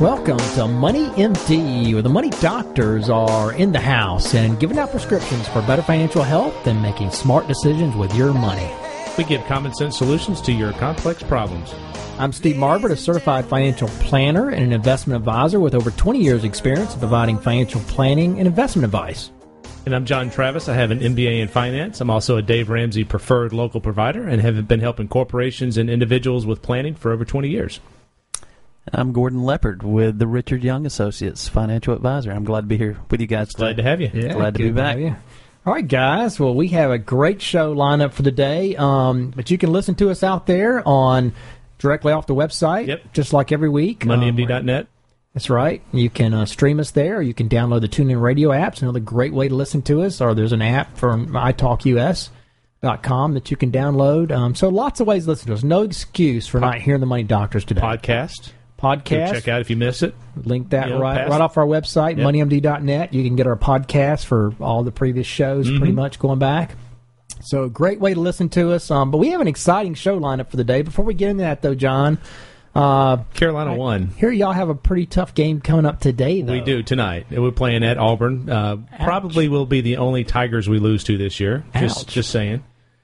Welcome to Money MD, where the money doctors are in the house and giving out prescriptions for better financial health and making smart decisions with your money. We give common sense solutions to your complex problems. I'm Steve Marbert, a certified financial planner and an investment advisor with over 20 years' experience in providing financial planning and investment advice. And I'm John Travis. I have an MBA in finance. I'm also a Dave Ramsey preferred local provider and have been helping corporations and individuals with planning for over 20 years. I'm Gordon Leopard with the Richard Young Associates Financial Advisor. I'm glad to be here with you guys. Glad to have you. Yeah, glad to be back. All right, guys. Well, we have a great show lineup for the day. Um, but you can listen to us out there on directly off the website. Yep. Just like every week. MoneyMD.net. Um, that's right. You can uh, stream us there. You can download the TuneIn Radio apps. Another great way to listen to us. Or there's an app from iTalkUS.com that you can download. Um, so lots of ways to listen to us. No excuse for not hearing the Money Doctors today. Podcast. Podcast. Go check out if you miss it. Link that You know, right right off our website, Yep. moneymd.net. You can get our podcast for all the previous shows, Mm-hmm. pretty much going back. So, great way to listen to us. Um, but we have an exciting show lineup for the day. Before we get into that, though, John, uh, Carolina won. here y'all have a pretty tough game coming up today, though. We do tonight. We're playing at Auburn. Uh, probably will be the only Tigers we lose to this year. Just just saying.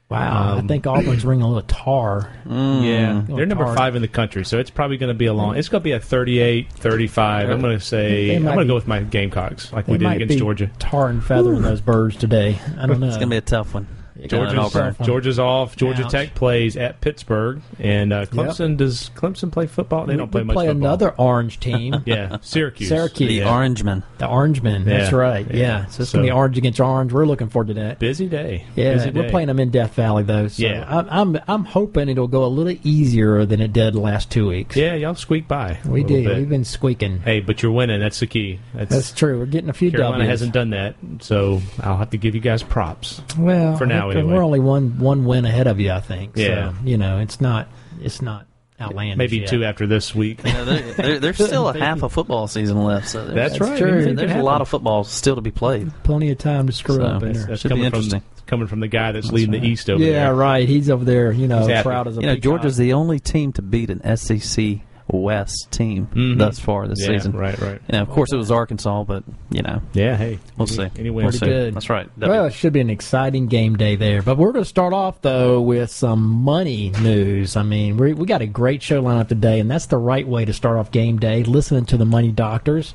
Wow, I Um, think Auburn's ringing a little tar. Yeah, they're number hard. five in the country, so it's probably going to be a long. It's going to be a 38, 35. I'm going to say I'm going to go with my Gamecocks, like we did against be Georgia. tar and feather feathering those birds today. I don't know. It's going to be a tough one. Georgia's, Auburn. Georgia's off. Georgia Ouch. Tech plays at Pittsburgh, and uh, Clemson does Clemson play football? They we, don't play we much play football. another orange team. Yeah, Syracuse. Syracuse. The Yeah. Orangemen. The Orangemen. That's Yeah. right. Yeah. Yeah. So it's going to be orange against orange. We're looking forward to that. Busy day. Yeah, Busy we're playing them in Death Valley though. So Yeah. I'm, I'm I'm hoping it'll go a little easier than it did the last two weeks. Yeah, y'all squeak by. we little did. bit. We've been squeaking. Hey, but you're winning. That's the key. That's, That's true. We're getting a few Carolina W's. hasn't done that, so I'll have to give you guys props. well, for now, I think anyway. We're only one one win ahead of you, I think. Yeah. So, you know, it's not it's not outlandish. Maybe yet. two after this week. You know, there, there, there's still a half a football season left. So there's, That's right. true. Anything There's a lot of football still to be played. Plenty of time to screw So, up in there. That's Should be coming from interesting. coming from the guy that's leading the East over Yeah, there. Yeah, right. He's over there. You know, He's proud as a You know, peacock. Georgia's the only team to beat an SEC West team Mhm. thus far this Yeah, season. right, right. You know, of course, it was Arkansas, but you know, Yeah, hey, We'll any, see. Anyway, we'll Pretty see. good. That's right. Well, it should be an exciting game day there. But we're going to start off, though, with some money news. I mean, we we got a great show lineup today, and that's the right way to start off game day, listening to the money doctors.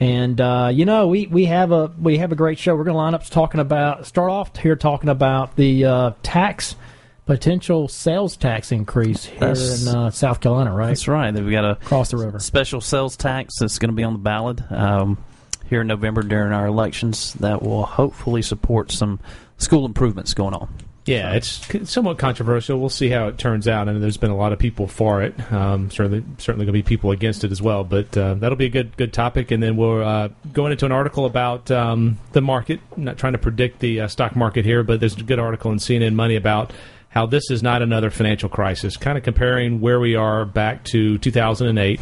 And uh, you know, we, we have a we have a great show. We're going to line up talking about start off here talking about the uh, tax potential sales tax increase here That's- in uh, South Carolina, right That's right. We've got a across the river. special sales tax that's going to be on the ballot um, here in November during our elections that will hopefully support some school improvements going on. Yeah, it's c- somewhat controversial. We'll see how it turns out. And there's been a lot of people for it. Um, certainly, certainly going to be people against it as well. But uh, that'll be a good, good topic. And then we're uh, going into an article about um, the market. I'm not trying to predict the uh, stock market here, but there's a good article in CNN Money about how this is not another financial crisis. Kind of comparing where we are back to 2008,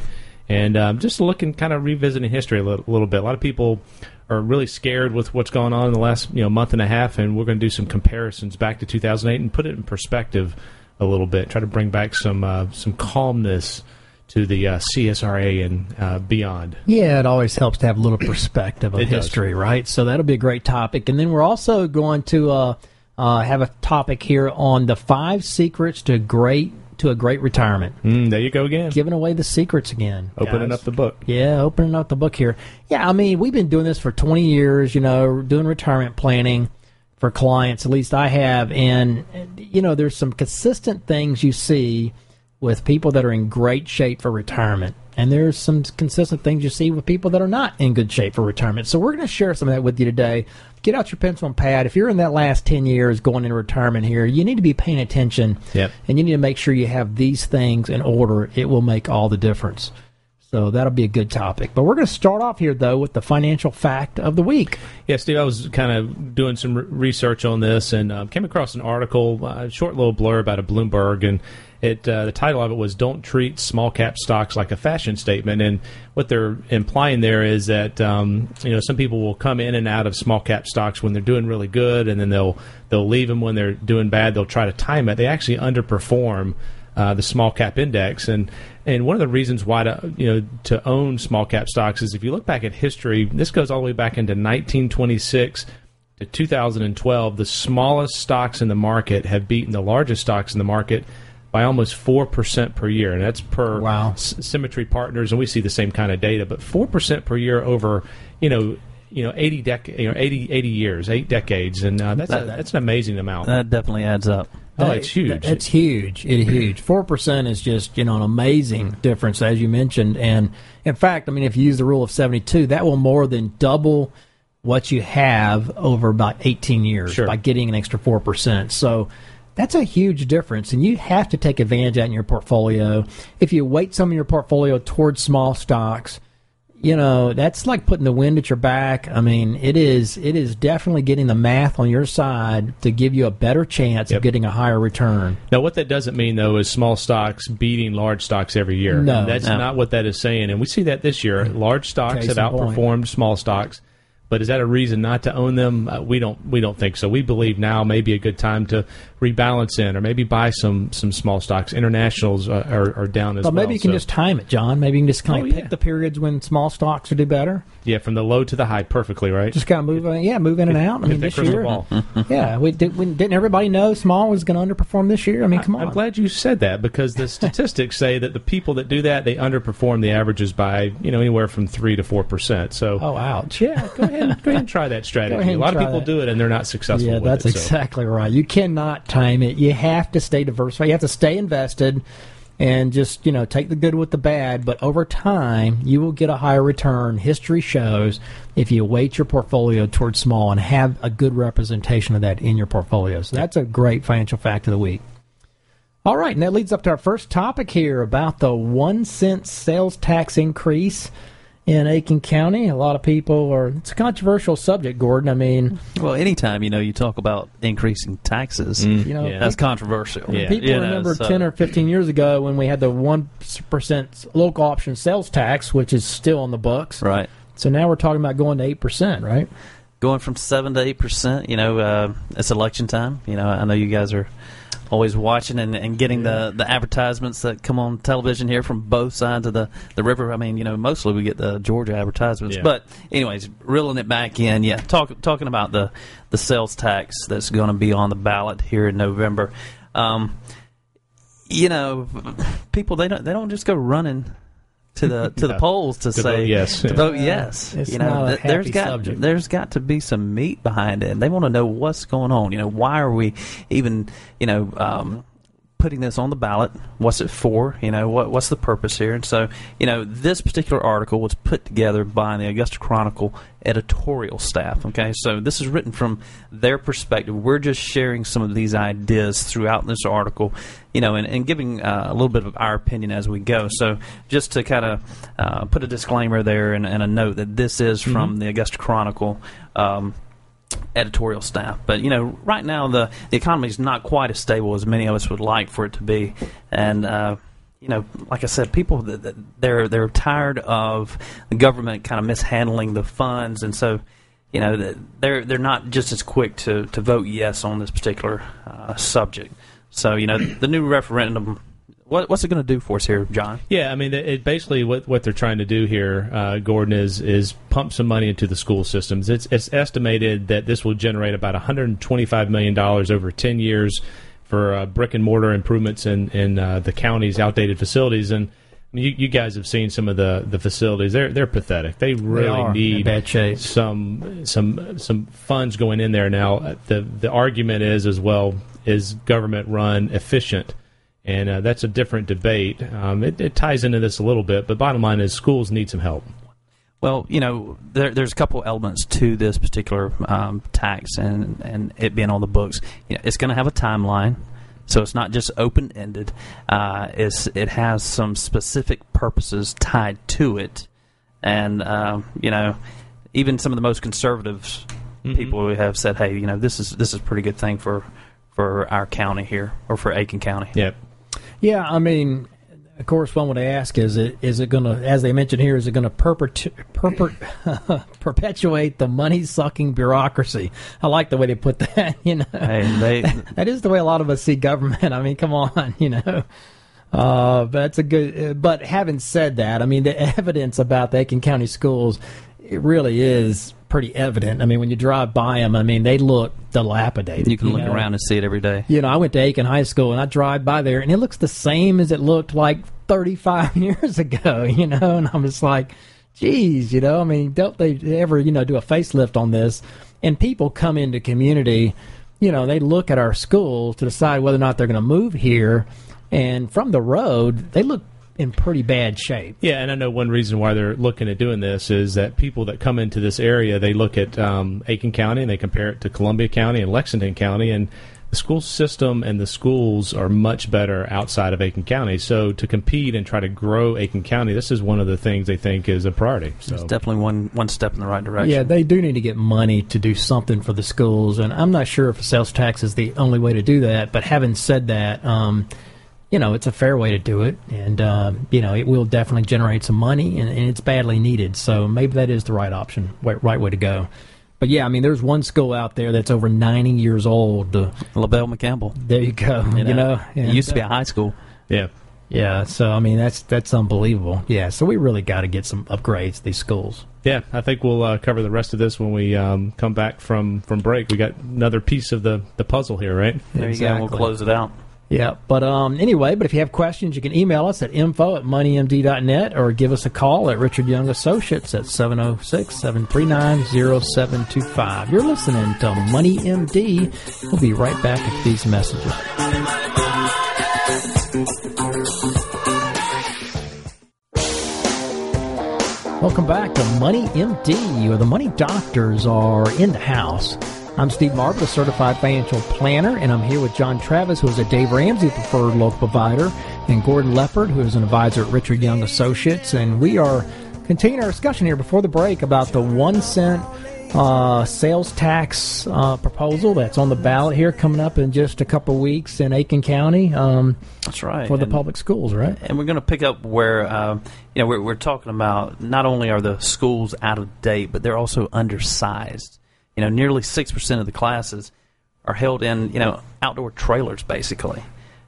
and um, just looking, kind of revisiting history a little, little bit. A lot of people are really scared with what's gone on in the last you know month and a half, and we're going to do some comparisons back to 2008 and put it in perspective a little bit. Try to bring back some uh, some calmness to the uh, CSRA and uh, beyond. Yeah, it always helps to have a little perspective of It does. history, right? So that'll be a great topic. And then we're also going to uh, uh, have a topic here on the five secrets to great to a great retirement. Mm, there you go again, Giving away the secrets again. opening guys. up the book. Yeah, opening up the book here. Yeah, I mean, we've been doing this for 20 years, you know, doing retirement planning for clients, at least I have. And, you know, there's some consistent things you see with people that are in great shape for retirement. And there's some consistent things you see with people that are not in good shape for retirement. So we're going to share some of that with you today. Get out your pencil and pad. If you're in that last 10 years going into retirement here, you need to be paying attention. Yep. And you need to make sure you have these things in order. It will make all the difference. So that'll be a good topic. But we're going to start off here, though, with the financial fact of the week. Yeah, Steve, I was kind of doing some research on this and uh, came across an article, a short little blurb out of Bloomberg, and it uh, the title of it was "Don't Treat Small Cap Stocks Like a Fashion Statement." And what they're implying there is that um, you know some people will come in and out of small cap stocks when they're doing really good, and then they'll they'll leave them when they're doing bad. They'll try to time it. They actually underperform. Uh, the small cap index. And and one of the reasons why to you know to own small cap stocks is if you look back at history, this goes all the way back into 1926 to 2012. The smallest stocks in the market have beaten the largest stocks in the market by almost four percent per year, and that's per wow. S- Symmetry Partners, and we see the same kind of data. But four percent per year over you know you know 80 dec- you know 80, 80 years, eight decades, and uh, that's That- a, that's an amazing amount. That definitely adds up. oh, That- it's huge. It's huge. It's huge. Four percent is just you know an amazing difference, as you mentioned. And in fact, I mean, if you use the rule of seventy-two, that will more than double what you have over about eighteen years Sure. by getting an extra four percent. So. That's a huge difference, and you have to take advantage of that in your portfolio. If you weight some of your portfolio towards small stocks, you know that's like putting the wind at your back i mean it is it is definitely getting the math on your side to give you a better chance Yep. of getting a higher return Now, what that doesn't mean, though, is small stocks beating large stocks every year. No. that's No. not what that is saying, and we see that this year. Large stocks Case have in point. outperformed small stocks, but is that a reason not to own them? Uh, we don't. We don't think so. We believe now may be a good time to rebalance in, or maybe buy some some small stocks. Internationals uh, are, are down as but well. maybe you can so- just time it john maybe you can just kind Oh, of yeah. pick the periods when small stocks are do better yeah, from the low to the high, perfectly right. just kind of move in, yeah move in and out i mean this year ball. yeah we, did, we, didn't everybody know small was going to underperform this year i mean come on I'm glad you said that because the statistics say that the people that do that they underperform the averages by you know anywhere from three to four percent. So oh ouch Yeah, go ahead. Go ahead and try that strategy. A lot of people that. do it and they're not successful. Yeah, with that's it, so. exactly right. You cannot time. You have to stay diversified. You have to stay invested and just, you know, take the good with the bad. But over time, you will get a higher return. History shows if you weight your portfolio towards small and have a good representation of that in your portfolio. So that's a great financial fact of the week. All right, and that leads up to our first topic here about the one cent sales tax increase in Aiken County. A lot of people are, it's a controversial subject, Gordon. I mean, Well, anytime you know you talk about increasing taxes, you know, Yeah. that's controversial. Yeah. People You know, remember so- 10 or 15 years ago when we had the 1% local option sales tax, which is still on the books. right. So now we're talking about going to 8%, right? Going from seven to eight percent. You know, uh, it's election time. You know, I know you guys are always watching and, and getting the, the advertisements that come on television here from both sides of the, the river. I mean, you know, mostly we get the Georgia advertisements. Yeah. But anyways, reeling it back in, yeah, talk, talking about the, the sales tax that's going to be on the ballot here in November. Um, you know, people they don't they don't just go running to the to the polls to, To say vote yes. to Yeah. vote yes. It's you know, not a th- there's happy got subject. there's got to be some meat behind it. And they want to know what's going on. You know, why are we even you know um, putting this on the ballot? What's it for? You know, what what's the purpose here? And so, you know, this particular article was put together by the Augusta Chronicle editorial staff. Okay, so this is written from their perspective. We're just sharing some of these ideas throughout this article, you know, and, and giving uh, a little bit of our opinion as we go. So, just to kind of uh, put a disclaimer there and, and a note that this is from the Augusta Chronicle. Um, editorial staff. But you know, right now the the economy is not quite as stable as many of us would like for it to be, and. Uh, you know, like I said, people th- th- they're they're tired of the government kind of mishandling the funds, and so you know they're they're not just as quick to, to vote yes on this particular uh, subject. So you know, the new referendum, what, what's it going to do for us here, John? Yeah, I mean, it, it basically what what they're trying to do here, uh, Gordon, is is pump some money into the school systems. It's it's estimated that this will generate about 125 million dollars over 10 years for uh, brick and mortar improvements in in uh, the county's outdated facilities. And you, you guys have seen some of the, the facilities. They're they're pathetic. They really are in need bad shape. some some some funds going in there now. The the argument is as well is government run efficient, and uh, that's a different debate. Um, it, it ties into this a little bit, but bottom line is schools need some help. Well, you know, there, there's a couple elements to this particular um, tax and and it being on the books. You know, it's going to have a timeline. So it's not just open ended. Uh, it's it has some specific purposes tied to it, and uh, you know, even some of the most conservative Mm-hmm. people have said, "Hey, you know, this is this is a pretty good thing for for our county here or for Aiken County." Yep. Yeah, I mean, of course, one would ask: Is it is it going to, as they mentioned here, is it going to perpetu- perpet- perpetuate the money sucking bureaucracy? I like the way they put that. You know, Hey, they that is the way a lot of us see government. I mean, come on, you know. Uh, but that's a good. uh, But having said that, I mean, the evidence about the Aiken County schools, it really is pretty evident. I mean, when you drive by them, I mean, they look dilapidated. you can look know? around and see it every day. You know, I went to Aiken High School and I drive by there and it looks the same as it looked like 35 years ago, you know, and I'm just like, geez, you know, I mean, don't they ever, you know, do a facelift on this? And people come into community, you know, they look at our school to decide whether or not they're going to move here. And from the road, they look in pretty bad shape. Yeah, and I know one reason why they're looking at doing this is that people that come into this area, they look at um, Aiken County and they compare it to Columbia County and Lexington County, and the school system and the schools are much better outside of Aiken County. So to compete and try to grow Aiken County, this is one of the things they think is a priority. So It's definitely one one step in the right direction. Yeah, they do need to get money to do something for the schools, and I'm not sure if a sales tax is the only way to do that. But having said that, um, you know, it's a fair way to do it, and um, you know, it will definitely generate some money, and, and it's badly needed. So maybe that is the right option, right, right way to go. But yeah, I mean, there's one school out there that's over 90 years old. Uh, Leavelle McCampbell. there you go. You know, it used to be a high school. yeah. Yeah, so I mean, that's that's unbelievable. Yeah, so we really got to get some upgrades to these schools. Yeah, I think we'll uh, cover the rest of this when we um, come back from, from break. We got another piece of the, the puzzle here, right? There you go. We'll close it out. Yeah, but um, anyway, but if you have questions, you can email us at info at moneymd.net or give us a call at Richard Young Associates at 706 739 0725. You're listening to Money MD. We'll be right back with these messages. Welcome back to Money MD, where the money doctors are in the house. I'm Steve Marbert, a certified financial planner, and I'm here with John Travis, who is a Dave Ramsey preferred local provider, and Gordon Leopard, who is an advisor at Richard Young Associates. And we are continuing our discussion here before the break about the one cent uh, sales tax uh, proposal that's on the ballot here coming up in just a couple of weeks in Aiken County um, That's right. for the And- public schools, right? and we're going to pick up where um, you know we're, we're talking about not only are the schools out of date, but they're also undersized. You know, nearly six percent of the classes are held in you know outdoor trailers, basically.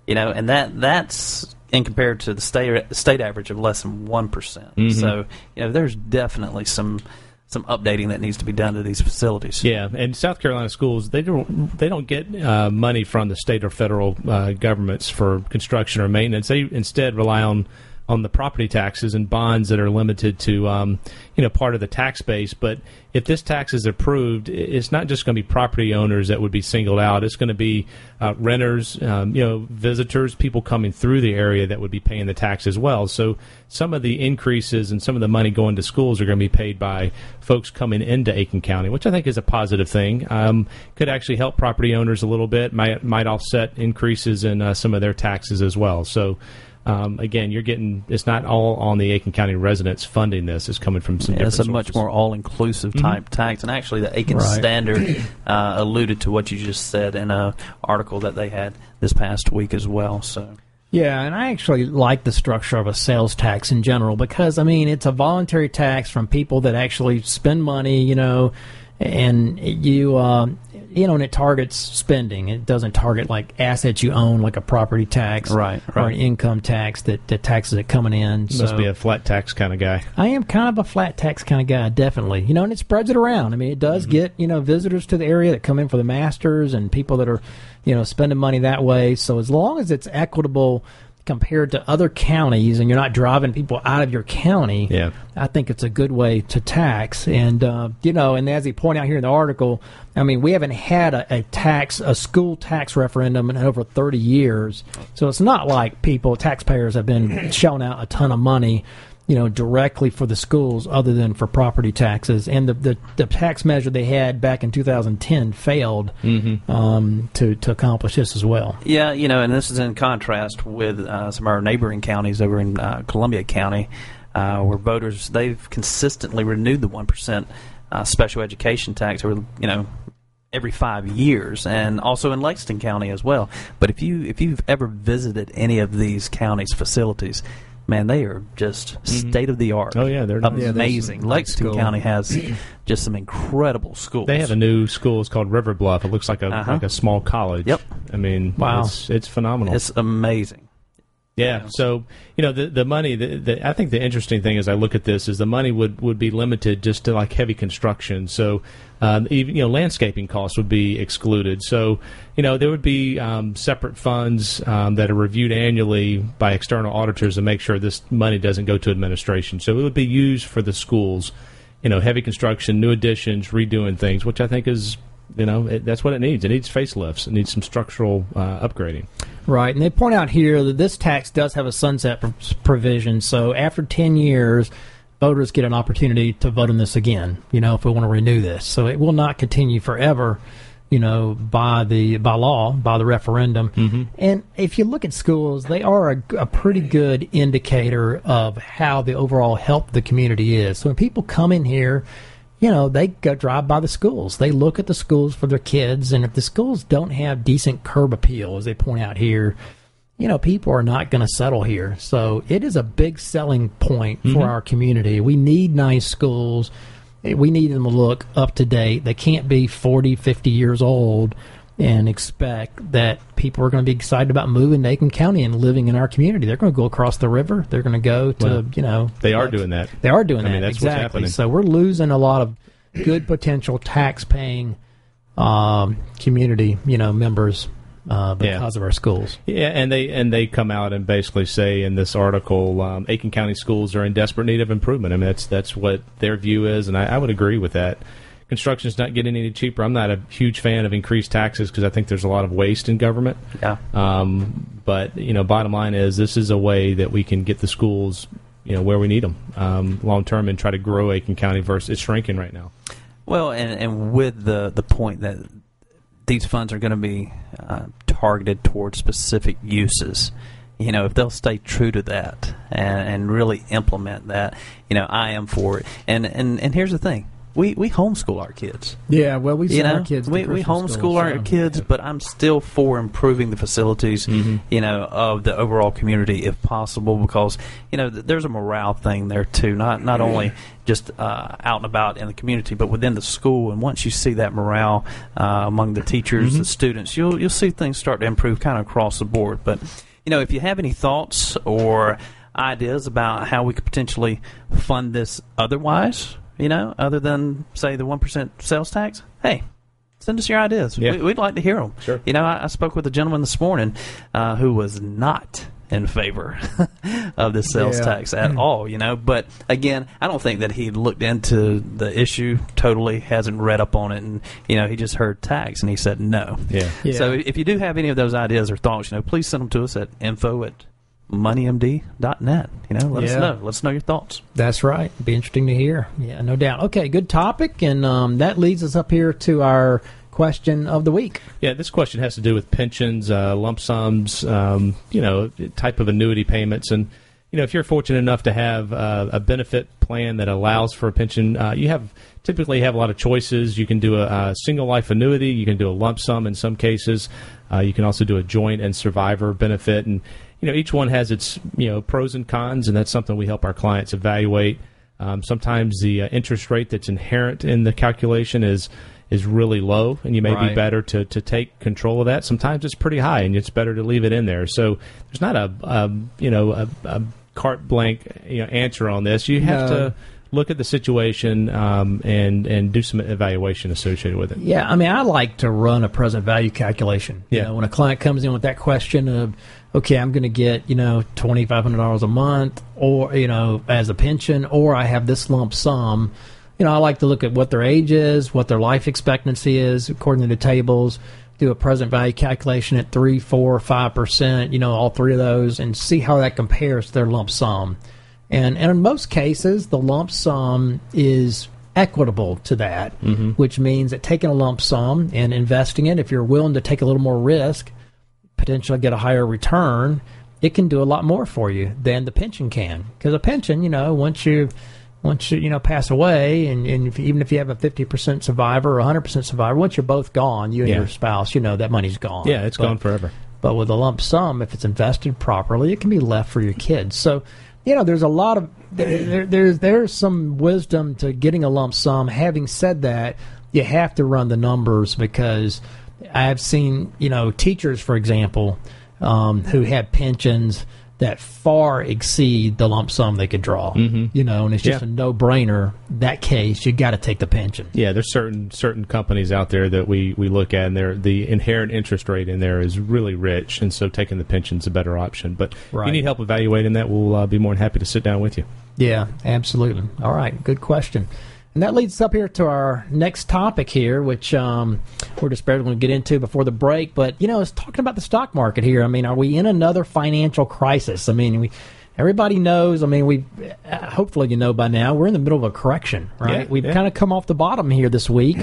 You know, and that that's in compared to the state state average of less than one So you know, there's definitely some some updating that needs to be done to these facilities. Yeah, and South Carolina schools they don't they don't get uh, money from the state or federal uh, governments for construction or maintenance. They instead rely on on the property taxes and bonds that are limited to um, you know part of the tax base. But if this tax is approved, it's not just going to be property owners that would be singled out. It's going to be uh, renters, um, you know, visitors, people coming through the area that would be paying the tax as well. So some of the increases and some of the money going to schools are going to be paid by folks coming into Aiken County, which I think is a positive thing. Um, could actually help property owners a little bit. Might might offset increases in uh, some of their taxes as well. So. Um, again, you're getting it's not all on the Aiken County residents funding this. It's coming from some Yeah, it's a different much more all-inclusive type tax, and actually, the Aiken Right. Standard uh, alluded to what you just said in an article that they had this past week as well. So, Yeah, and I actually like the structure of a sales tax in general because I mean it's a voluntary tax from people that actually spend money, you know, and you um, you know, and it targets spending. It doesn't target like assets you own, like a property tax, Right, or an income tax that, that taxes it coming in. You must be a flat tax kind of guy. I am kind of a flat tax kind of guy, definitely. You know, and it spreads it around. I mean, it does mm-hmm. get you know visitors to the area that come in for the masters and people that are, you know, spending money that way. So as long as it's equitable compared to other counties, and you're not driving people out of your county, Yeah. I think it's a good way to tax. And uh, you know, and as he pointed out here in the article, I mean, we haven't had a, a tax, a school tax referendum in over 30 years. So it's not like people, taxpayers, have been shelling out a ton of money. You know, directly for the schools other than for property taxes. And the, the, the tax measure they had back in 2010 failed um, to, to accomplish this as well. Yeah, you know, and this is in contrast with uh, some of our neighboring counties over in uh, Columbia County, uh, where voters they've consistently renewed the one percent uh, special education tax over you know every five years, and also in Lexington County as well. But if you if you've ever visited any of these counties' facilities, man, they are just state of the art. Oh, yeah, they're nice. Yeah, there's amazing. some Lexington school. County has just some incredible schools. They have a new school. It's called River Bluff. It looks like a Uh-huh. like a small college. Yep. I mean, Wow. it's, it's phenomenal. It's amazing. Yeah. So you know the the money. The, the, I think the interesting thing as I look at this is the money would, would be limited just to like heavy construction. So um, even you know landscaping costs would be excluded. So you know there would be um, separate funds um, that are reviewed annually by external auditors to make sure this money doesn't go to administration. So it would be used for the schools. You know, heavy construction, new additions, redoing things, which I think is you know it, that's what it needs. It needs facelifts. It needs some structural uh, upgrading. Right, and they point out here that this tax does have a sunset pr- provision. So after ten years, voters get an opportunity to vote on this again. You know, if we want to renew this, so it will not continue forever. You know, by the by law, by the referendum. And if you look at schools, they are a, a pretty good indicator of how the overall health of the community is. So when people come in here, you know, they go drive by the schools. They look at the schools for their kids, and if the schools don't have decent curb appeal, as they point out here, you know, people are not going to settle here. So it is a big selling point for mm-hmm. our community. We need nice schools. We need them to look up to date. They can't be 40, 50 years old and expect that people are going to be excited about moving to Aiken County and living in our community. They're going to go across the river. They're going to go to, Well, you know, They are doing that. they are doing I that. mean, that's what's exactly. happening. So we're losing a lot of good potential tax paying um, community, you know, members uh, Yeah. because of our schools. Yeah, and they and they come out and basically say in this article, um, Aiken County schools are in desperate need of improvement. I mean, that's that's what their view is, and I, I would agree with that. Construction's not getting any cheaper. I'm not a huge fan of increased taxes because I think there's a lot of waste in government. Yeah. Um, but you know, bottom line is this is a way that we can get the schools, you know, where we need them um, long term and try to grow Aiken County versus it's shrinking right now. Well, and, and with the, the point that these funds are going to be uh, targeted towards specific uses, you know, if they'll stay true to that and, and really implement that, you know, I am for it. And and, and here's the thing. We, we homeschool our kids. Yeah, well, we send know, our kids. to we, we homeschool schools, our so- kids, but I'm still for improving the facilities, you know, of the overall community if possible, because you know th- there's a morale thing there too. Not not only just uh, out and about in the community, but within the school. And once you see that morale uh, among the teachers, the students, you'll you'll see things start to improve kind of across the board. But you know, if you have any thoughts or ideas about how we could potentially fund this otherwise, you know, other than say the one percent sales tax, hey, send us your ideas. Yeah. We, we'd like to hear them. Sure. You know, I, I spoke with a gentleman this morning uh, who was not in favor of the sales Yeah. tax at all. You know, but again, I don't think that he looked into the issue totally, hasn't read up on it, and you know, he just heard tax and he said no. Yeah. Yeah. So if you do have any of those ideas or thoughts, you know, please send them to us at info at moneymd.net. You know, let us know. Let us know your thoughts. That's right. Be interesting to hear. Yeah, no doubt. Okay, good topic, and um, that leads us up here to our question of the week. Yeah, this question has to do with pensions, uh, lump sums, um, you know, type of annuity payments, and you know, if you're fortunate enough to have uh, a benefit plan that allows for a pension, uh, you have typically have a lot of choices. You can do a, a single life annuity, you can do a lump sum in some cases. Uh, you can also do a joint and survivor benefit, and you know, each one has its you know pros and cons, and that's something we help our clients evaluate. Um, sometimes the uh, interest rate that's inherent in the calculation is is really low, and you may be better to, to take control of that. Sometimes it's pretty high, and it's better to leave it in there. So there's not a, a you know a, a carte blank you know answer on this. You have No. to look at the situation um, and and do some evaluation associated with it. Yeah, I mean, I like to run a present value calculation. You Yeah. know, when a client comes in with that question of, okay, I'm going to get you know twenty five hundred dollars a month, or you know, as a pension, or I have this lump sum. You know, I like to look at what their age is, what their life expectancy is, according to the tables. Do a present value calculation at three, four, five percent. You know, all three of those, and see how that compares to their lump sum. And, and in most cases, the lump sum is equitable to that, mm-hmm. which means that taking a lump sum and investing it, if you're willing to take a little more risk, potentially get a higher return, it can do a lot more for you than the pension can. Because a pension, you know, once you once you you know pass away, and, and if, even if you have a fifty percent survivor or a hundred percent survivor, once you're both gone, you and Yeah. your spouse, you know that money's gone. Yeah, it's But- gone forever. but with a lump sum, if it's invested properly, it can be left for your kids. So, you know, there's a lot of there, there's there's some wisdom to getting a lump sum. Having said that, you have to run the numbers because I've seen you know teachers, for example, um, who have pensions that far exceed the lump sum they could draw. Mm-hmm. You know, and it's just Yeah. a no brainer. That case, you got to take the pension. Yeah, there's certain certain companies out there that we, we look at, and they're, the inherent interest rate in there is really rich, and so taking the pension's a better option. But if Right. you need help evaluating that, we'll uh, be more than happy to sit down with you. Yeah, absolutely. All right, good question. And that leads us up here to our next topic here, which um, we're just barely going to get into before the break. But you know, it's talking about the stock market here. I mean, are we in another financial crisis? I mean, we everybody knows. I mean, we uh, hopefully you know by now we're in the middle of a correction, right? Yeah, We've yeah. kind of come off the bottom here this week,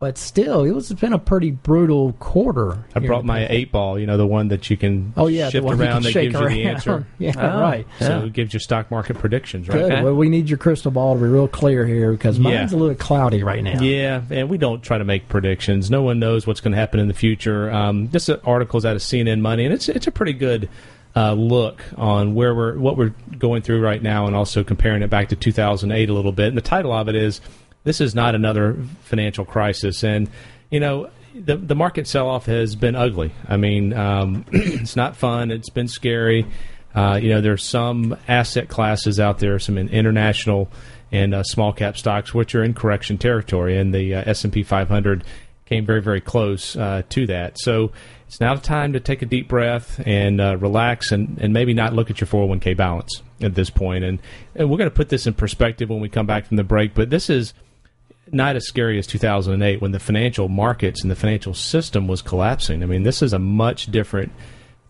but still, it was it's been a pretty brutal quarter. I brought my past. eight ball, you know, the one that you can Oh yeah, shift around can that shake gives you the answer. yeah, Oh, right. So Yeah. it gives you stock market predictions, right? Good. Okay. Well, we need your crystal ball to be real clear here because mine's Yeah. a little cloudy right now. Yeah, and we don't try to make predictions. No one knows what's going to happen in the future. Um, this article's out of CNN Money, and it's it's a pretty good uh, look on where we're what we're going through right now, and also comparing it back to 2008 a little bit. And the title of it is "This is not another financial crisis." And you know, the the market sell off has been ugly. I mean, um, it's not fun. It's been scary. Uh, you know, there's some asset classes out there, some in international and uh, small cap stocks, which are in correction territory, and the uh, S&P 500 came very, very close uh, to that. So it's now the time to take a deep breath and uh, relax, and, and maybe not look at your 401k balance at this point. And, and we're going to put this in perspective when we come back from the break, but this is not as scary as 2008 when the financial markets and the financial system was collapsing. I mean, this is a much different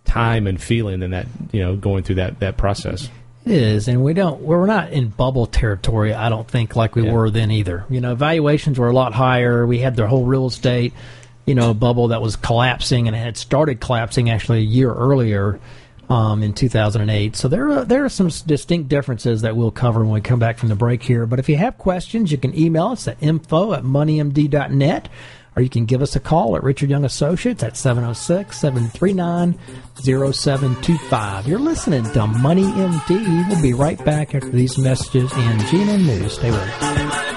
time and feeling than that, you know, going through that, that process. It is, and we don't. We're not in bubble territory. I don't think like we Yeah. were then either. You know, valuations were a lot higher. We had the whole real estate, you know, bubble that was collapsing, and it had started collapsing actually a year earlier, um, in 2008. So there are there are some distinct differences that we'll cover when we come back from the break here. But if you have questions, you can email us at info at moneymd.net. Or you can give us a call at Richard Young Associates at 706 739 0725. You're listening to Money MD. We'll be right back after these messages and GNN News. Stay with us.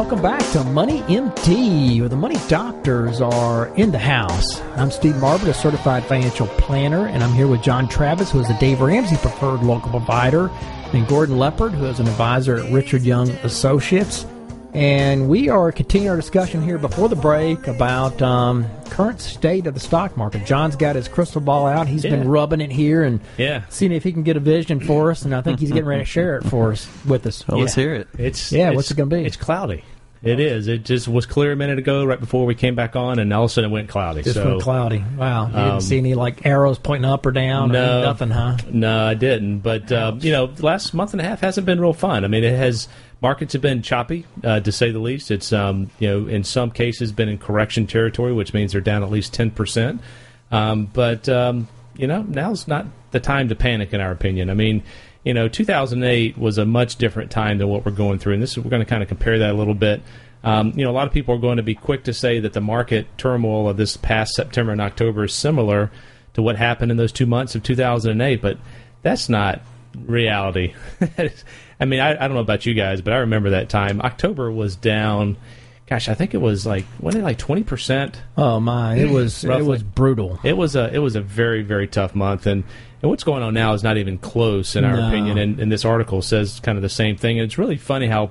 Welcome back to Money MD, where the money doctors are in the house. I'm Steve Marbert, a certified financial planner, and I'm here with John Travis, who is a Dave Ramsey preferred local provider, and Gordon Leopard, who is an advisor at Richard Young Associates. And we are continuing our discussion here before the break about um, current state of the stock market. John's got his crystal ball out. He's Yeah. been rubbing it here and Yeah. seeing if he can get a vision for us. And I think he's getting ready to share it for us with us. Well, let's hear it. It's Yeah, it's- what's it gonna be? It's cloudy. It is. It just was clear a minute ago, right before we came back on, and all of a sudden it went cloudy. Just so went cloudy. Wow. You um, didn't see any like arrows pointing up or down? or No. nothing, huh? No, I didn't. But uh, you know, last month and a half hasn't been real fun. I mean, it has markets have been choppy uh, to say the least. It's um, you know, in some cases, been in correction territory, which means they're down at least ten percent. Um, but um, you know, now's not the time to panic, in our opinion. I mean. You know, 2008 was a much different time than what we're going through, and this is, we're going to kind of compare that a little bit. Um, you know, a lot of people are going to be quick to say that the market turmoil of this past September and October is similar to what happened in those two months of 2008, but that's not reality. I mean, I, I don't know about you guys, but I remember that time. October was down. Gosh, I think it was like wasn't it like twenty percent? Oh my! It was it was brutal. It was a it was a very very tough month, and and what's going on now is not even close in our No. opinion. And, and this article says kind of the same thing. And it's really funny how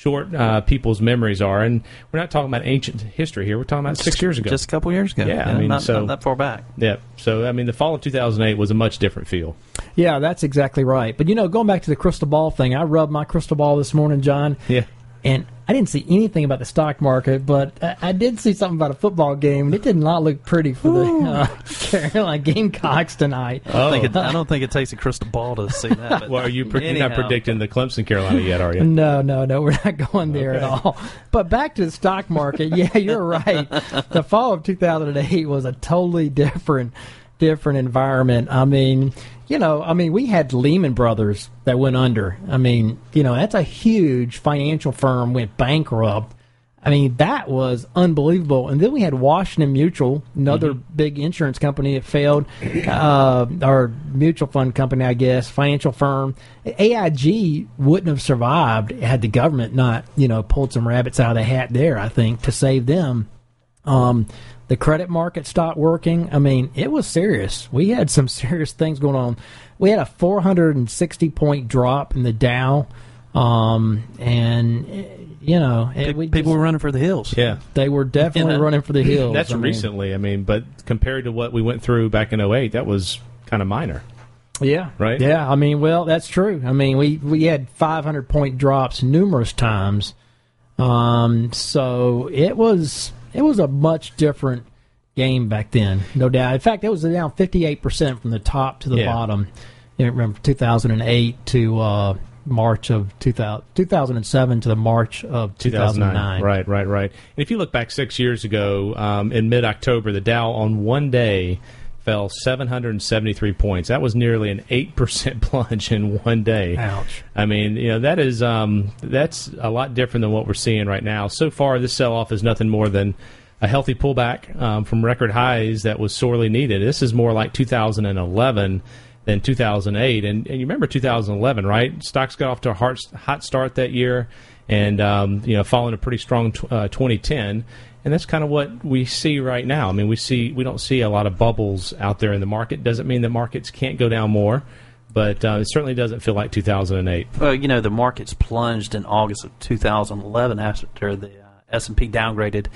short uh, people's memories are. And we're not talking about ancient history here. We're talking about six years ago. Just a couple years ago. Yeah, I mean, not, so- not that far back. yeah. So I mean, the fall of 2008 was a much different feel. Yeah, that's exactly right. But you know, going back to the crystal ball thing, I rubbed my crystal ball this morning, John. Yeah. And I didn't see anything about the stock market, but I, I did see something about a football game, and it did not look pretty for the uh, Carolina Gamecocks tonight. I don't, think it, I don't think it takes a crystal ball to see that. But Well, are you pre- you're not predicting the Clemson Carolina yet, are you? No, no, no, we're not going there at all. But back to the stock market, yeah, you're right. The fall of 2008 was a totally different, different environment. I mean, you know, I mean, we had Lehman Brothers that went under. I mean, you know, that's a huge financial firm went bankrupt. I mean, that was unbelievable. And then we had Washington Mutual, another big insurance company that failed, uh, or mutual fund company, I guess, financial firm. AIG wouldn't have survived had the government not, you know, pulled some rabbits out of the hat there, I think, to save them. Um, the credit market stopped working. I mean, it was serious. We had some serious things going on. We had a 460 point drop in the Dow. Um, and, you know, it, we People just- were running for the hills. Yeah. they were definitely You running for the hills. That's I mean, recently. I mean, but compared to what we went through back in 08, that was kind of minor. Yeah. Right? Yeah. I mean, well, that's true. I mean, we, we had 500 point drops numerous times. Um, so it was it was a much different game back then, no doubt. In fact, it was down 58% from the top to the Yeah. bottom. You remember 2008 to uh, March of 2000, 2007 to the March of 2009. Right, right, right. And if you look back six years ago, um, in mid October, the Dow on one day fell 773 points. That was nearly an 8% plunge in one day. Ouch. I mean, you know, that is um, that's a lot different than what we're seeing right now. So far, this sell off is nothing more than a healthy pullback um, from record highs that was sorely needed. This is more like 2011 than 2008. And, and you remember 2011, right? Stocks got off to a hot, hot start that year and, um, you know, following a pretty strong tw- uh, 2010. And that's kind of what we see right now. I mean, we see we don't see a lot of bubbles out there in the market. Doesn't mean that markets can't go down more, but uh, it certainly doesn't feel like 2008. Well, you know, the markets plunged in August of 2011 after the uh, S&P downgraded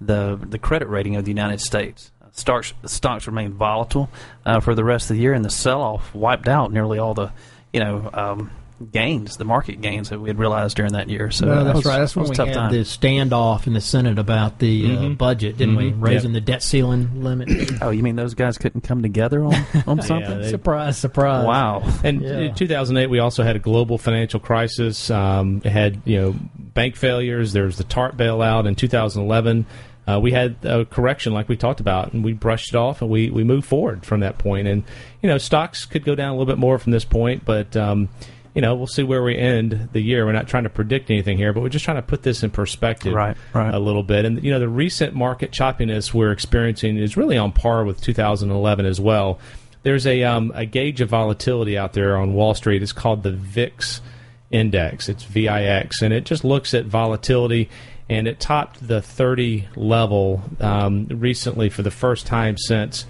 the the credit rating of the United States. Stocks stocks remained volatile uh, for the rest of the year, and the sell-off wiped out nearly all the, you know, um, gains, the market gains that we had realized during that year. So No, that that's was, right. That's when was we tough had time. the standoff in the Senate about the uh, Mhm. budget, didn't we? Mhm. Raising Yep. the debt ceiling limit. Oh, you mean those guys couldn't come together on on something? they- surprise, surprise. wow. And Yeah. in 2008, we also had a global financial crisis. Um, had you know bank failures. There was the TARP bailout in 2011. Uh, we had a correction, like we talked about, and we brushed it off, and we, we moved forward from that point. And you know, stocks could go down a little bit more from this point, but um, you know, we'll see where we end the year. We're not trying to predict anything here, but we're just trying to put this in perspective Right, right. a little bit. And you know, the recent market choppiness we're experiencing is really on par with 2011 as well. There's a um, a gauge of volatility out there on Wall Street. It's called the VIX index. It's VIX, and it just looks at volatility. And it topped the 30 level um, recently for the first time since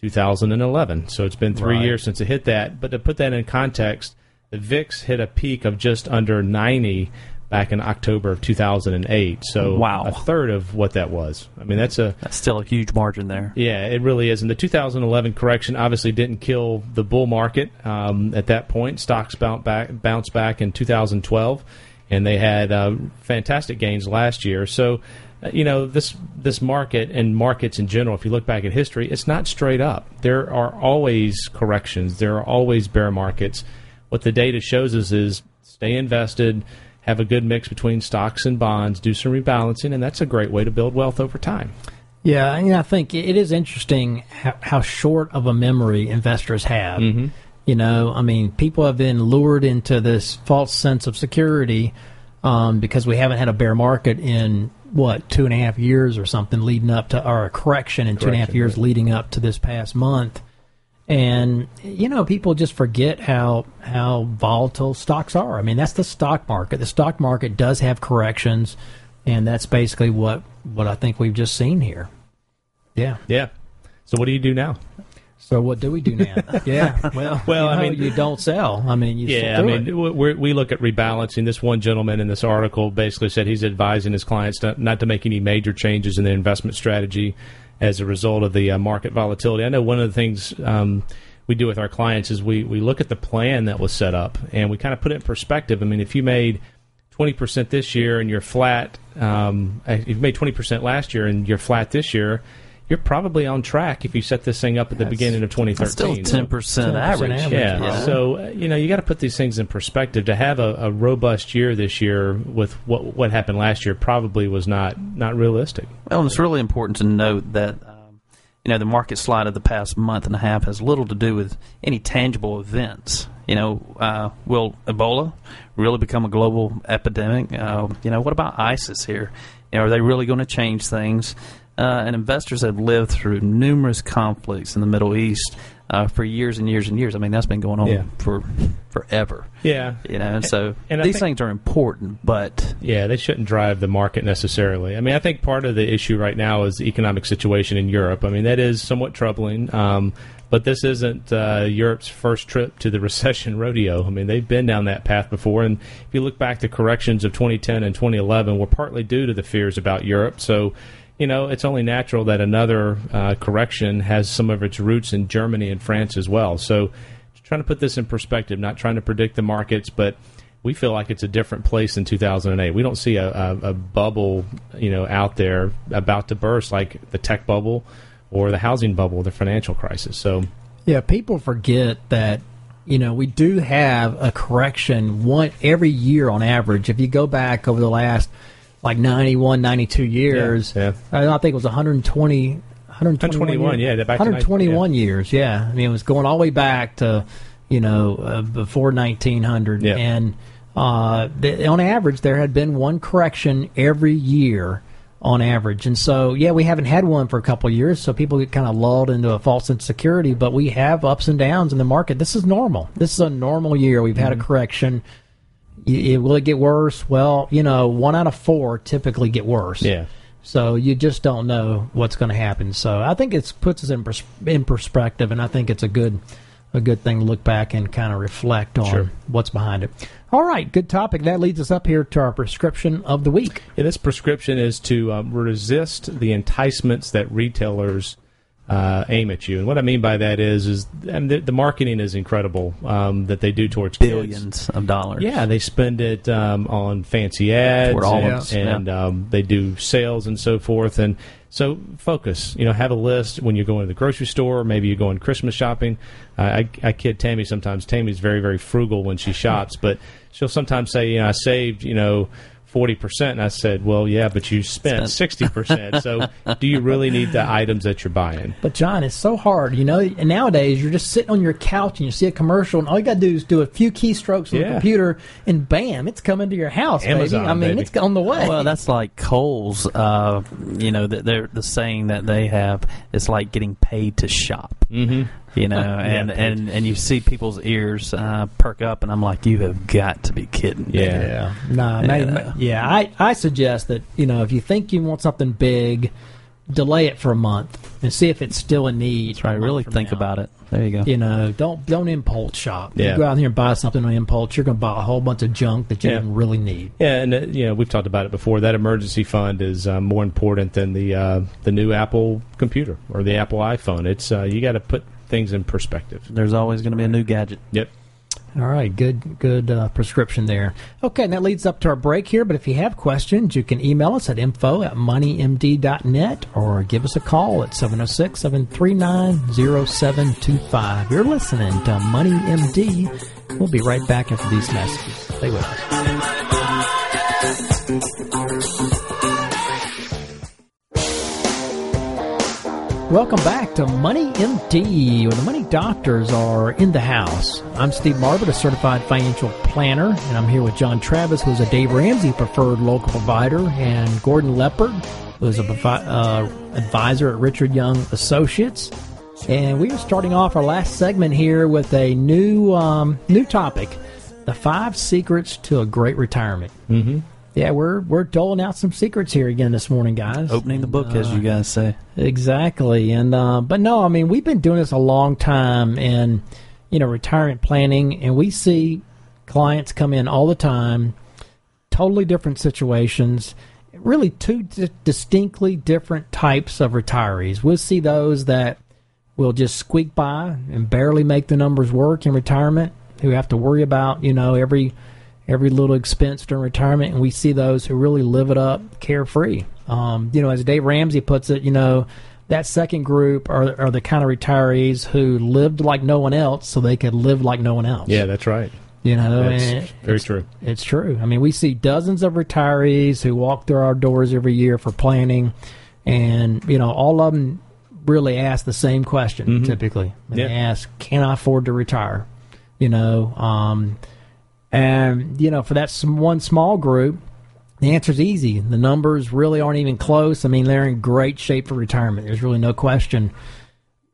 2011. So it's been three Right. years since it hit that. But to put that in context, the VIX hit a peak of just under 90 back in October of 2008. So Wow. a third of what that was. I mean, that's a That's still a huge margin there. yeah, it really is. And the 2011 correction obviously didn't kill the bull market um, at that point. Stocks bounced back, bounced back in 2012, and they had uh, fantastic gains last year. So, uh, you know, this this market and markets in general, if you look back at history, it's not straight up. There are always corrections. There are always bear markets. What the data shows us is stay invested. Have a good mix between stocks and bonds. Do some rebalancing, and that's a great way to build wealth over time. Yeah, and I think it is interesting how, how short of a memory investors have. Mhm. You know, I mean, people have been lured into this false sense of security um, because we haven't had a bear market in what two and a half years or something leading up to, our correction in two and a half years right. leading up to this past month. And you know, people just forget how how volatile stocks are. I mean, that's the stock market. The stock market does have corrections, and that's basically what what I think we've just seen here. Yeah. Yeah. So what do you do now? So what do we do now? yeah. Well, Well, you I mean- you don't sell. I mean, you Yeah, I mean, we look at rebalancing. This one gentleman in this article basically said he's advising his clients to, not to make any major changes in their investment strategy as a result of the uh, market volatility. I know one of the things um, we do with our clients is we, we look at the plan that was set up and we kind of put it in perspective. I mean, if you made twenty percent this year and you're flat, um, uh, you've made twenty percent last year and you're flat this year, you're probably on track if you set this thing up at the beginning of 2013. Still ten percent 10% average. average. Yeah. Yeah. So uh, you know you got to put these things in perspective. To have a, a robust year this year with what what happened last year probably was not not realistic. Well, and it's really important to note that um, you know the market slide of the past month and a half has little to do with any tangible events. You know, uh, will Ebola really become a global epidemic? Uh, you know, what about ISIS here? You know, are they really going to change things? Uh, and investors have lived through numerous conflicts in the Middle East uh, for years and years and years. I mean, that's been going on Yeah. for forever. Yeah. You know, and so And these think- things are important, but Yeah, they shouldn't drive the market necessarily. I mean, I think part of the issue right now is the economic situation in Europe. I mean, that is somewhat troubling. Um, but this isn't uh, Europe's first trip to the recession rodeo. I mean, they've been down that path before. And if you look back the corrections of 2010 and 2011, were partly due to the fears about Europe. So, you know, it's only natural that another uh, correction has some of its roots in Germany and France as well. So, trying to put this in perspective, not trying to predict the markets, but we feel like it's a different place in 2008. We don't see a, a, a bubble, you know, out there about to burst like the tech bubble or the housing bubble, the financial crisis. So, Yeah, people forget that you know we do have a correction one every year on average. If you go back over the last like 91, 92 years, Yeah, I I think it was 120, 121, 121, yeah, back to 121 years. Yeah, I mean it was going all the way back to you know uh, before 1900, Yeah. and uh, the, on average there had been one correction every year on average. And so, yeah, we haven't had one for a couple of years, so people get kind of lulled into a false insecurity. But we have ups and downs in the market. This is normal. This is a normal year. We've had a correction. It, will it get worse? Well, you know, one out of four typically get worse. yeah. So you just don't know what's going to happen. So I think it puts us in pers- in perspective, and I think it's a good a good thing to look back and kind of reflect on Sure. what's behind it. All right, good topic. That leads us up here to our prescription of the week. Yeah, this prescription is to um, resist the enticements that retailers uh, aim at you. And what I mean by that is, is I mean, the, the marketing is incredible um, that they do towards kids. billions of dollars. Yeah, they spend it um, on fancy ads and, of us, and um, they do sales and so forth. And so focus. You know, have a list when you're going to the grocery store. Maybe you're going Christmas shopping. Uh, I, I kid Tammy sometimes. Tammy's very very frugal when she shops, but she'll sometimes say, you know, I saved, you know. Forty percent, and I said, "Well, yeah, but you spent sixty percent. So, do you really need the items that you're buying?" But John, it's so hard, you know. And nowadays, you're just sitting on your couch and you see a commercial, and all you got to do is do a few keystrokes on Yeah. the computer, and bam, it's coming to your house, Amazon, baby. I mean, baby. it's on the way. Well, that's like Kohl's. Uh, you know, they're the saying that they have. It's like getting paid to shop. Mm-hmm. You know, and and and you see people's ears uh, perk up, and I'm like, you have got to be kidding. me." Yeah. Yeah, nah, Yeah. yeah. yeah. I I suggest that you know if you think you want something big, delay it for a month and see if it's still a need. That's right. Really think about it. There you go. You know, don't don't impulse shop. Yeah. You go out here and buy something on impulse, you're going to buy a whole bunch of junk that you Yeah. didn't really need. Yeah, and uh, you know we've talked about it before. That emergency fund is uh, more important than the uh, the new Apple computer or the Apple iPhone. It's uh, you got to put things in perspective. There's always going to be a new gadget. Yep. All right, good good uh, prescription there. Okay, and that leads up to our break here. But if you have questions, you can email us at info at moneymd.net or give us a call at 706 739 0725. You're listening to Money MD. We'll be right back after these messages. Stay with us. Welcome back to Money MD, where the money doctors are in the house. I'm Steve Marbert, a certified financial planner, and I'm here with John Travis, who's a Dave Ramsey preferred local provider, and Gordon Leopard, who's a provi- uh, advisor at Richard Young Associates. And we are starting off our last segment here with a new um, new topic: the five secrets to a great retirement. Mm-hmm. Yeah, we're we're doling out some secrets here again this morning, guys. Opening the And, book, as uh, you guys say. Exactly, and uh, but no, I mean we've been doing this a long time in you know retirement planning, and we see clients come in all the time, totally different situations, really two di- distinctly different types of retirees. We'll see those that will just squeak by and barely make the numbers work in retirement, who have to worry about you know every every little expense during retirement, and we see those who really live it up carefree. Um, you know, as Dave Ramsey puts it, you know, that second group are, are the kind of retirees who lived like no one else so they could live like no one else. Yeah, that's right. You know, That's and very it's, true. It's true. I mean, we see dozens of retirees who walk through our doors every year for planning, and you know, all of them really ask the same question. Typically, And Yeah. they ask, "Can I afford to retire?" You know, um, and you know, for that one small group, the answer's easy. The numbers really aren't even close. I mean, they're in great shape for retirement. There's really no question.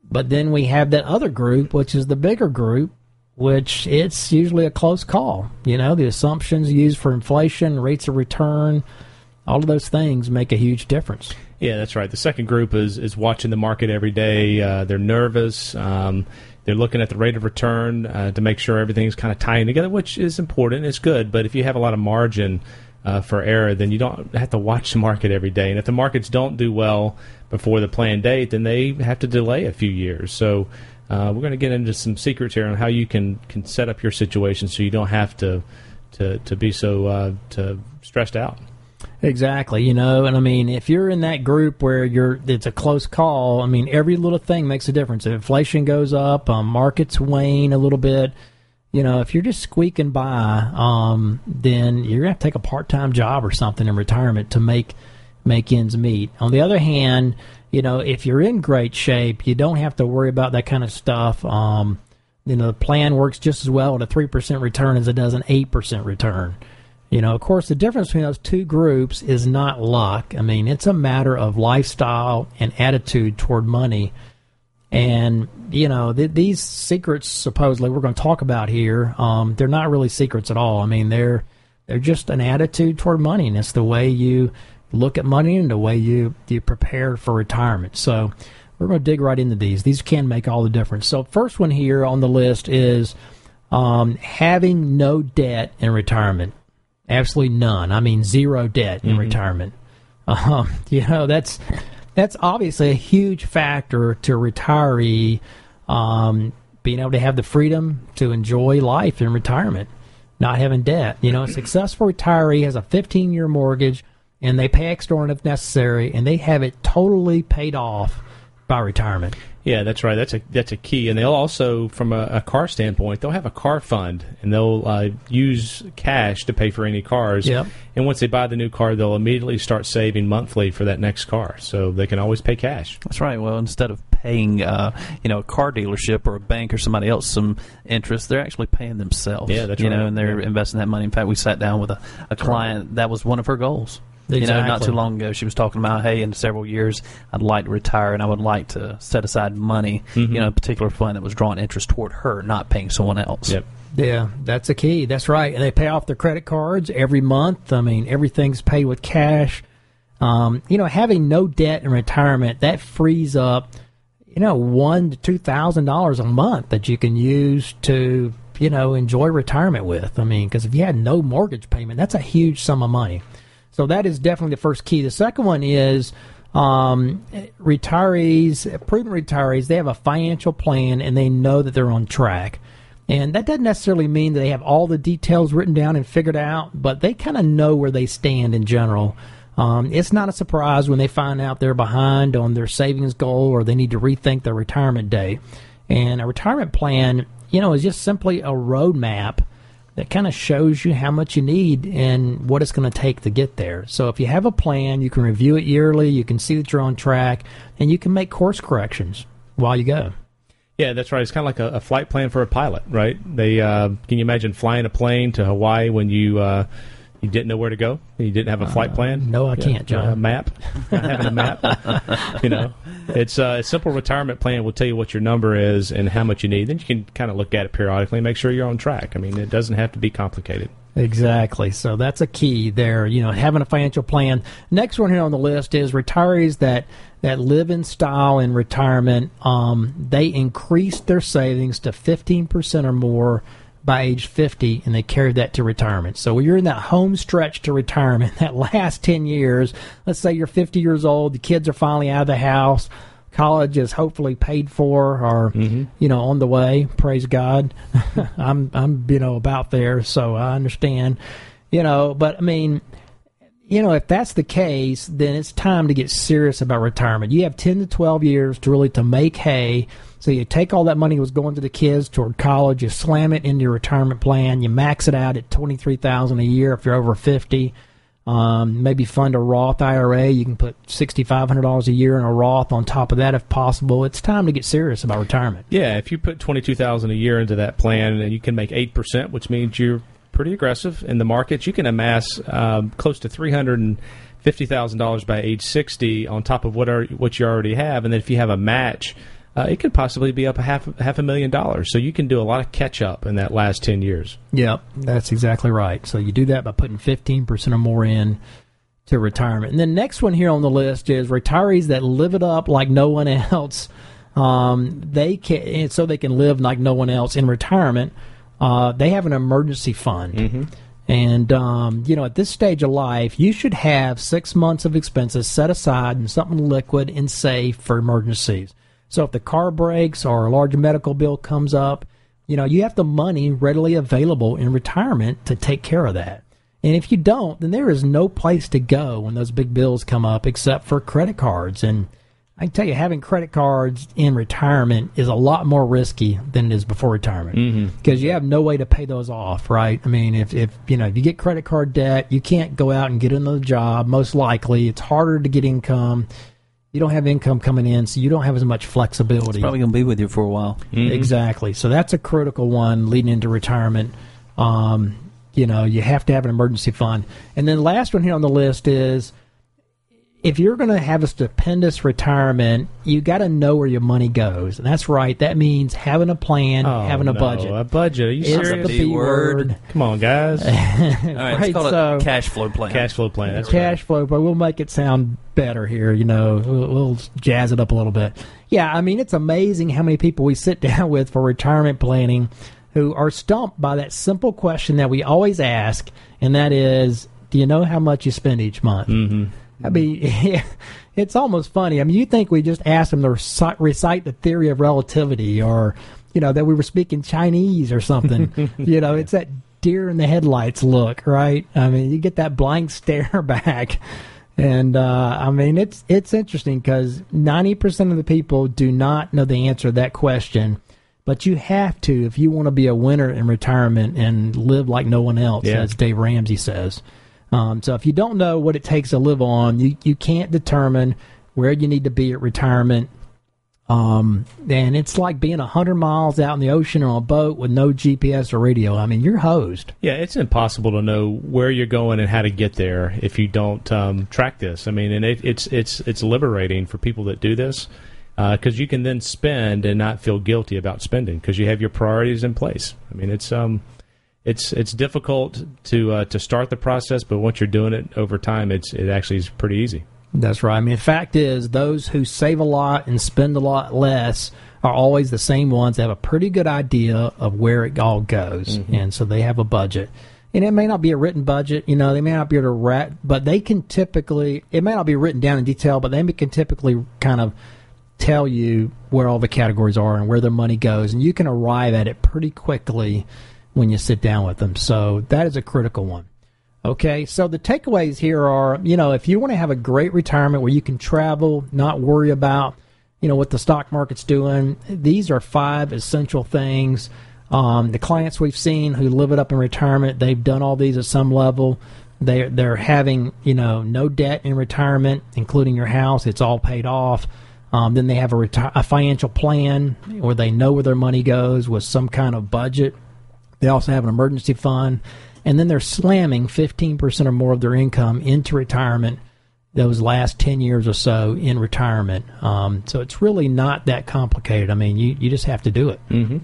But then we have that other group, which is the bigger group, which it's usually a close call. You know, the assumptions used for inflation, rates of return, all of those things make a huge difference. Yeah, that's right. The second group is is watching the market every day. Uh, they're nervous. Um, they're looking at the rate of return uh, to make sure everything's kind of tying together, which is important. It's good, but if you have a lot of margin uh, for error, then you don't have to watch the market every day. And if the markets don't do well before the planned date, then they have to delay a few years. So uh, we're going to get into some secrets here on how you can can set up your situation so you don't have to to to be so uh, to stressed out. Exactly, you know, and I mean, if you're in that group where you're, it's a close call. I mean, every little thing makes a difference. If inflation goes up, um, markets wane a little bit. You know, if you're just squeaking by, um, then you're gonna have to take a part-time job or something in retirement to make make ends meet. On the other hand, you know, if you're in great shape, you don't have to worry about that kind of stuff. Um, you know, the plan works just as well at a three percent return as it does an eight percent return. You know, of course, the difference between those two groups is not luck. I mean, it's a matter of lifestyle and attitude toward money. And, you know, th- these secrets, supposedly, we're going to talk about here, um, they're not really secrets at all. I mean, they're, they're just an attitude toward money, and it's the way you look at money and the way you, you prepare for retirement. So, we're going to dig right into these. These can make all the difference. So, first one here on the list is um, having no debt in retirement. Absolutely none. I mean, zero debt in retirement. Um, you know, that's that's obviously a huge factor to retiree um, being able to have the freedom to enjoy life in retirement, not having debt. You know, a successful retiree has a 15 year mortgage and they pay extra if necessary, and they have it totally paid off by retirement. Yeah, that's right. That's a that's a key, and they'll also, from a, a car standpoint, they'll have a car fund, and they'll uh, use cash to pay for any cars. Yep. And once they buy the new car, they'll immediately start saving monthly for that next car, so they can always pay cash. That's right. Well, instead of paying, uh, you know, a car dealership or a bank or somebody else some interest, they're actually paying themselves. Yeah, that's you right. know, and they're Yeah. investing that money. In fact, we sat down with a, a client that was one of her goals. You know, not too long ago, she was talking about, hey, in several years, I'd like to retire and I would like to set aside money, Mm-hmm. you know, a particular fund that was drawing interest toward her, not paying someone else. Yep. Yeah, that's the key. That's right. And they pay off their credit cards every month. I mean, everything's paid with cash. Um, you know, having no debt in retirement that frees up, you know, one to two thousand dollars a month that you can use to, you know, enjoy retirement with. I mean, because if you had no mortgage payment, that's a huge sum of money. So that is definitely the first key. The second one is um, retirees, prudent retirees, they have a financial plan and they know that they're on track. And that doesn't necessarily mean that they have all the details written down and figured out, but they kind of know where they stand in general. Um, it's not a surprise when they find out they're behind on their savings goal or they need to rethink their retirement date. And a retirement plan, you know, is just simply a roadmap that kind of shows you how much you need and what it's going to take to get there. So if you have a plan, you can review it yearly, you can see that you're on track, and you can make course corrections while you go. Yeah, that's right. It's kind of like a, a flight plan for a pilot, right? They uh, can you imagine flying a plane to Hawaii when you uh, you didn't know where to go? You didn't have a flight plan? Uh, no, I can't, John. A map? Not having a map. you know, it's uh, a simple retirement plan will tell you what your number is and how much you need. Then you can kind of look at it periodically and make sure you're on track. I mean, it doesn't have to be complicated. Exactly. So that's a key there, you know, having a financial plan. Next one here on the list is retirees that that live in style in retirement. Um, they increase their savings to 15% or more by age 50 and they carry that to retirement. So when you're in that home stretch to retirement, that last 10 years, let's say you're 50 years old, the kids are finally out of the house, college is hopefully paid for or mm-hmm. you know on the way. Praise God. I'm I'm you know about there, so I understand. You know, but I mean, you know, if that's the case, then it's time to get serious about retirement. You have 10 to 12 years to really to make hay. So you take all that money that was going to the kids toward college, you slam it into your retirement plan, you max it out at 23000 a year if you're over 50. Um, maybe fund a Roth IRA. You can put $6,500 a year in a Roth on top of that if possible. It's time to get serious about retirement. Yeah, if you put twenty two thousand a year into that plan, and you can make eight percent, which means you're pretty aggressive in the markets, you can amass um, close to three hundred and fifty thousand dollars by age sixty on top of what are, what you already have, and then if you have a match. Uh, it could possibly be up a half half a million dollars, so you can do a lot of catch up in that last ten years. Yep, that's exactly right. So you do that by putting 15% or more in to retirement. And then next one here on the list is retirees that live it up like no one else. Um, they can so they can live like no one else in retirement. Uh, they have an emergency fund. And um, you know, at this stage of life, you should have six months of expenses set aside and something liquid and safe for emergencies. So if the car breaks or a large medical bill comes up, you know, you have the money readily available in retirement to take care of that. And if you don't, then there is no place to go when those big bills come up except for credit cards. And I can tell you, having credit cards in retirement is a lot more risky than it is before retirement because you have no way to pay those off, right? I mean, if, if you know if you get credit card debt, you can't go out and get another job. Most likely, it's harder to get income. You don't have income coming in, so you don't have as much flexibility. Probably going to be with you for a while. Exactly. So that's a critical one leading into retirement. Um, you know, you have to have an emergency fund. And then the last one here on the list is if you're going to have a stupendous retirement, you got to know where your money goes. And that's right. That means having a plan, Oh, having a no, budget. A budget? Are you It's serious? the B word. Come on, guys. All right, Right, let's call so- it cash flow plan. Cash flow plan. That's cash flow, but we'll make it sound better here. You know, we'll, we'll jazz it up a little bit. Yeah, I mean, it's amazing how many people we sit down with for retirement planning who are stumped by that simple question that we always ask, and that is, do you know how much you spend each month? Mm-hmm. I mean, it's almost funny. I mean, you think we just asked them to recite, recite the theory of relativity, or you know, that we were speaking Chinese or something. you know, it's that deer in the headlights look, right? I mean, you get that blank stare back. And uh, I mean, it's it's interesting because ninety percent of the people do not know the answer to that question, but you have to if you want to be a winner in retirement and live like no one else, Yeah. as Dave Ramsey says. Um, so if you don't know what it takes to live on, you you can't determine where you need to be at retirement. Um, and it's like being a hundred miles out in the ocean on a boat with no GPS or radio. I mean, you're hosed. Yeah, it's impossible to know where you're going and how to get there if you don't um, track this. I mean, and it, it's it's it's liberating for people that do this because you can then spend and not feel guilty about spending because you have your priorities in place. I mean, it's um, it's it's difficult to uh, to start the process, but once you're doing it over time, it's it actually is pretty easy. That's right. I mean, the fact is, those who save a lot and spend a lot less are always the same ones that have a pretty good idea of where it all goes, and so they have a budget. And it may not be a written budget, you know, they may not be able to rat, but they can typically, it may not be written down in detail, but they can typically kind of tell you where all the categories are and where their money goes, and you can arrive at it pretty quickly when you sit down with them. So that is a critical one. Okay, so the takeaways here are, you know, if you want to have a great retirement where you can travel, not worry about, you know, what the stock market's doing, these are five essential things. Um, the clients we've seen who live it up in retirement, they've done all these at some level. They they're having, you know, no debt in retirement, including your house. It's all paid off. Um, then they have a, reti- a financial plan where they know where their money goes with some kind of budget. They also have an emergency fund, and then they're slamming 15% or more of their income into retirement those last 10 years or so in retirement. Um, so it's really not that complicated. I mean, you, you just have to do it. Mm-hmm.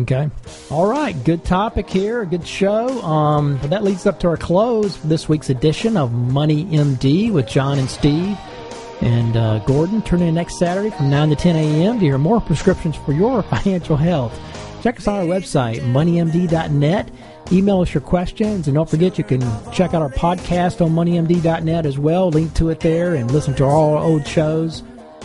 Okay. All right. Good topic here. Good show. Um, that leads up to our close for this week's edition of Money MD with John and Steve. And uh, Gordon, tune in next Saturday from 9 to 10 a.m. to hear more prescriptions for your financial health. Check us out on our website, moneymd.net. Email us your questions, and don't forget you can check out our podcast on moneymd.net as well. Link to it there and listen to all our old shows.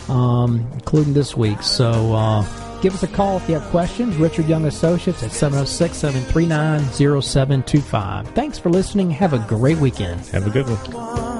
um, including this week. So uh, give us a call if you have questions. Richard Young Associates at 706 739 0725. Thanks for listening. Have a great weekend. Have a good one.